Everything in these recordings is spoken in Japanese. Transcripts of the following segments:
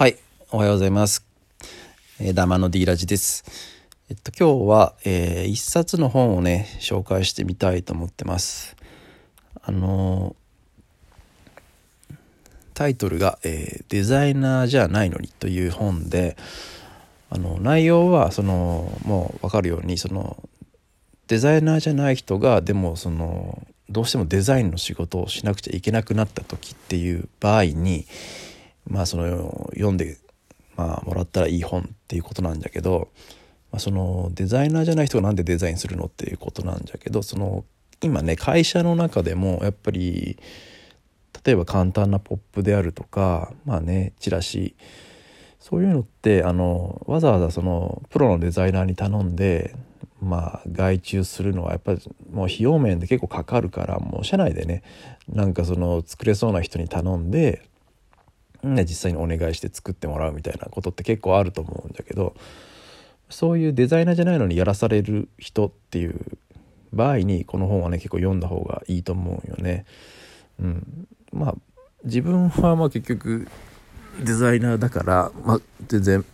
はい、おはようございます。えー、ダマの D ラジです。えっと、今日は、えー一冊の本をね、紹介してみたいと思ってます。あのータイトルが、えーデザイナーじゃないのに」という本であの内容はそのもう分かるようにそのデザイナーじゃない人がでもそのどうしてもデザインの仕事をしなくちゃいけなくなった時っていう場合にまあその読んで、まあ、もらったらいい本っていうことなんだけど、まあ、そのデザイナーじゃない人がなんでデザインするのっていうことなんだけどその今ね会社の中でもやっぱり例えば簡単なポップであるとかまあねチラシそういうのってあのわざわざそのプロのデザイナーに頼んでまあ外注するのはやっぱりもう費用面で結構かかるからもう社内でねなんかその作れそうな人に頼んで、ね、実際にお願いして作ってもらうみたいなことって結構あると思うんだけどそういうデザイナーじゃないのにやらされる人っていう場合にこの本はね結構読んだ方がいいと思うよね。うん、まあ自分はまあ結局デザイナーだから、まあ、全然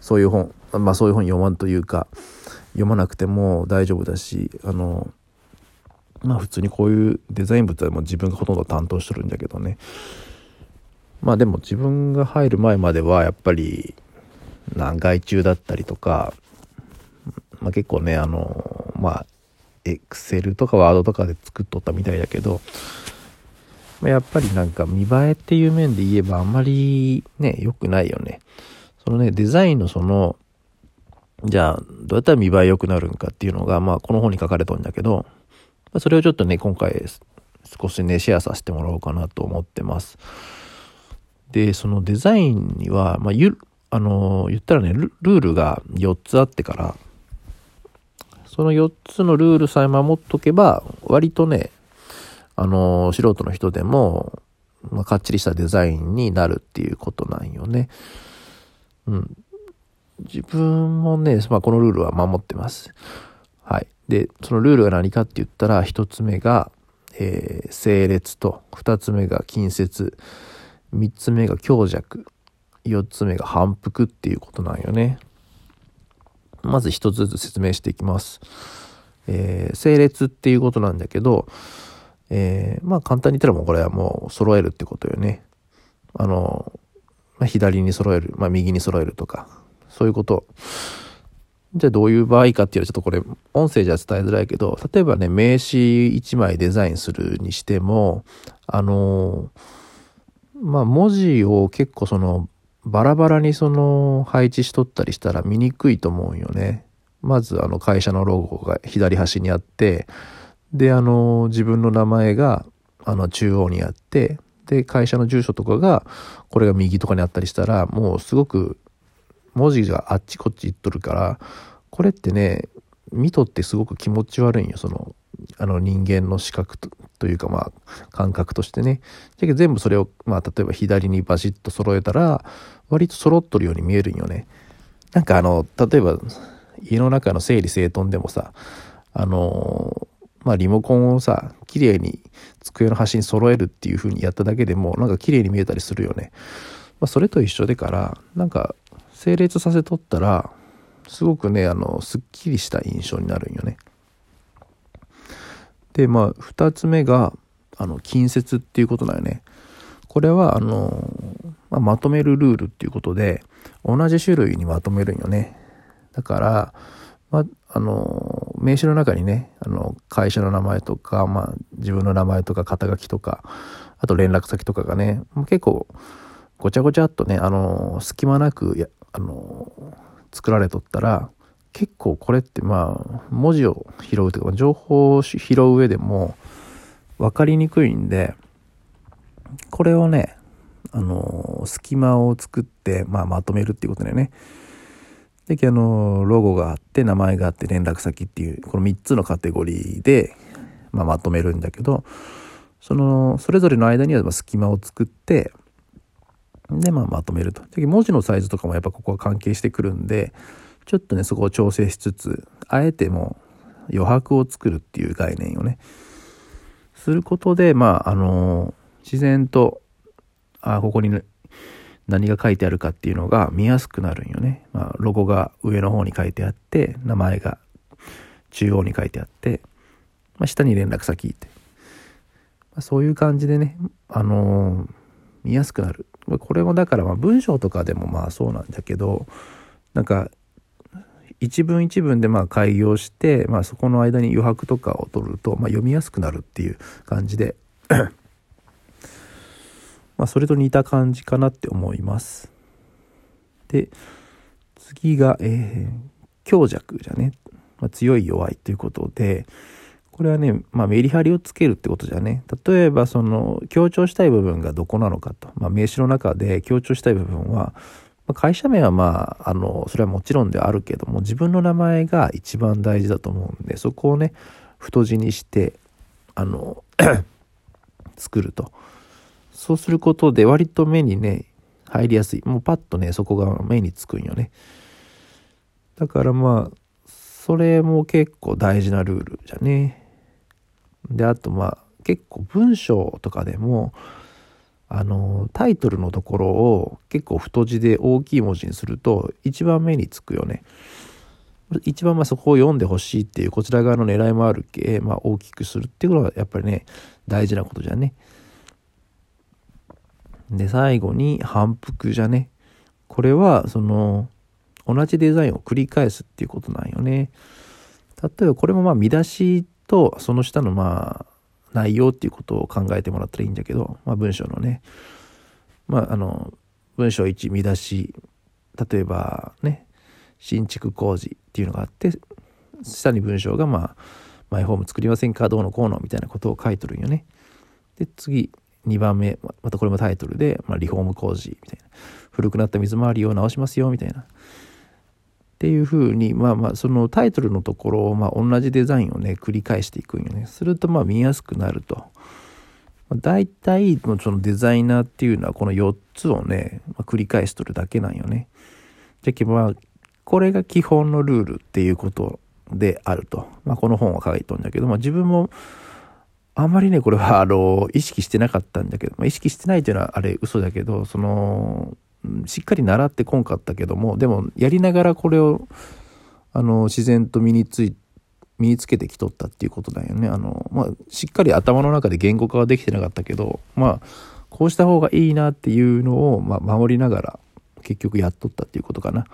そういう本まあそういう本読まんというか読まなくても大丈夫だしあのまあ普通にこういうデザイン物はもう自分がほとんど担当してるんだけどね。まあでも自分が入る前まではやっぱりな外注だったりとか、まあ、結構ねあのまあエクセルとかワードとかで作っとったみたいだけどまやっぱりなんか見栄えっていう面で言えばあんまりね良くないよね。そのねデザインのそのじゃあどうやったら見栄え良くなるんかっていうのがまあこの本に書かれとるんだけどそれをちょっとね今回少しねシェアさせてもらおうかなと思ってます。でそのデザインにはまあゆあの言ったらねルルールが4つあってからその4つのルールさえ守っとけば割とねあの素人の人でも、まあ、かっちりしたデザインになるっていうことなんよねうん自分もね、まあ、このルールは守ってます。はい。で、そのルールが何かって言ったら、一つ目が、えー整列と、二つ目が近接、三つ目が強弱、四つ目が反復っていうことなんよね。まず一つずつ説明していきます。えー整列っていうことなんだけど、えーまあ簡単に言ったらもうこれはもう揃えるってことよね。あの、まあ、左に揃える、まあ、右に揃えるとか、そういうこと。じゃあどういう場合かっていうとちょっとこれ音声じゃ伝えづらいけど、例えばね、名刺1枚デザインするにしても、あの、まあ文字を結構そのバラバラにその配置しとったりしたら見にくいと思うんよね。まずあの会社のロゴが左端にあって、で、あの、自分の名前があの中央にあって、で、会社の住所とかが、これが右とかにあったりしたら、もうすごく文字があっちこっち行っとるから、これってね、見とってすごく気持ち悪いんよ、その、あの人間の視覚というかまあ感覚としてね。だけど全部それをまあ例えば左にバシッと揃えたら割と揃っとるように見えるんよね。なんかあの例えば家の中の整理整頓でもさあのまあリモコンをさ綺麗に机の端に揃えるっていう風にやっただけでもなんか綺麗に見えたりするよね。まあ、それと一緒でからなんか整列させとったらすごくねあのすっきりした印象になるんよね。でまあ2つ目があの近接っていうことだよね。これはあの、まあ、まとめるルールっていうことで同じ種類にまとめるんよね。だから、まあ、あの名刺の中にねあの会社の名前とか、まあ、自分の名前とか肩書きとかあと連絡先とかがね結構ごちゃごちゃっとねあの隙間なくやあの作られとったら結構これってまあ文字を拾うというか情報を拾う上でも分かりにくいんでこれをねあの隙間を作って、まあ、まとめるっていうことだよね。であのロゴがあって名前があって連絡先っていうこの3つのカテゴリーで、まあ、まとめるんだけどそのそれぞれの間には隙間を作ってで、まあ、まとめると。で文字のサイズとかもやっぱここは関係してくるんでちょっとねそこを調整しつつあえても余白を作るっていう概念をねすることでまああの自然とあここに、ね、何が書いてあるかっていうのが見やすくなるんよね。まあ、ロゴが上の方に書いてあって、名前が中央に書いてあって、まあ、下に連絡先って。まあ、そういう感じでね、あのー、見やすくなる。これもだからまあ文章とかでもまあそうなんだけど、なんか一文一文でまあ開業して、まあ、そこの間に余白とかを取ると、まあ、読みやすくなるっていう感じで まあそれと似た感じかなって思います。で次が、えー、強弱じゃね、まあ、強い弱いということでこれはね、まあ、メリハリをつけるってことじゃね。例えばその強調したい部分がどこなのかと、まあ、名詞の中で強調したい部分は会社名はまあ、あの、それはもちろんであるけども、自分の名前が一番大事だと思うんで、そこをね、太字にして、あの、作ると。そうすることで割と目にね、入りやすい。もうパッとね、そこが目につくんよね。だからまあ、それも結構大事なルールじゃね。で、あとまあ、結構文章とかでも、あのタイトルのところを結構太字で大きい文字にすると一番目につくよね。一番まあそこを読んでほしいっていうこちら側の狙いもあるけ、まあ、大きくするっていうことがやっぱりね大事なことじゃね。で最後に反復じゃね。これはその同じデザインを繰り返すっていうことなんよね。例えばこれもまあ見出しとその下のまあ内容っていうことを考えてもらったらいいんだけど、まあ、文章のね、まあ、あの文章1見出し例えばね新築工事っていうのがあって下に文章がまあマイホーム作りませんかどうのこうのみたいなことを書いとるんよね。で次2番目またこれもタイトルで、まあ、リフォーム工事みたいな。古くなった水回りを直しますよみたいな。っていうふうにまあまあそのタイトルのところをまあ同じデザインをね繰り返していくんよねするとまあ見やすくなると。大体のそのデザイナーっていうのはこの4つをね、まあ、繰り返しとるだけなんよね。じゃけまあこれが基本のルールっていうことであると。まあこの本は書いとんだけど、まあ自分もあんまりね、これはあの意識してなかったんだけど、まあ、意識してないっていうのはあれ嘘だけど、そのしっかり習ってこんかったけどもでもやりながらこれをあの自然と身につい身につけてきとったっていうことだよねあの、まあ、しっかり頭の中で言語化はできてなかったけどまあこうした方がいいなっていうのを、まあ、守りながら結局やっとったっていうことかな。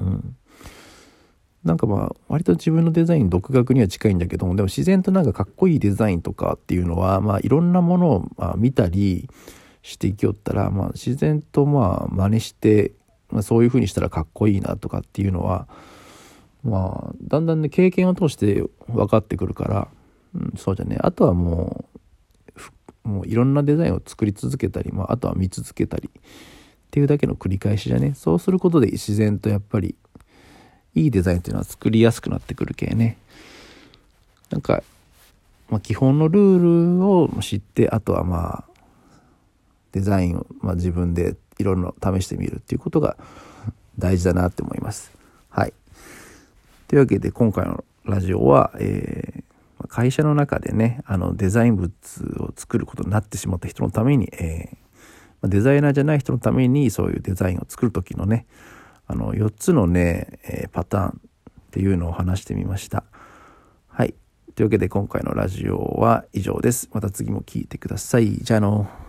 うん、なんかまあ割と自分のデザイン独学には近いんだけどもでも自然となんかかっこいいデザインとかっていうのはまあいろんなものをまあ見たりしていきよったら、まあ、自然とまあ真似して、まあ、そういう風にしたらかっこいいなとかっていうのはまあだんだんね経験を通して分かってくるから、うん、そうじゃね。あとはもうもういろんなデザインを作り続けたり、まあ、あとは見続けたりっていうだけの繰り返しじゃね。そうすることで自然とやっぱりいいデザインっていうのは作りやすくなってくるけね。なんか、まあ、基本のルールを知ってあとはまあデザインを、まあ、自分でいろいろ試してみるっていうことが大事だなって思います。はい。というわけで今回のラジオは、えー、会社の中でねあのデザイン物を作ることになってしまった人のために、えー、デザイナーじゃない人のためにそういうデザインを作る時のねあの4つのね、えー、パターンっていうのを話してみました。はい。というわけで今回のラジオは以上です。また次も聴いてください。じゃあの。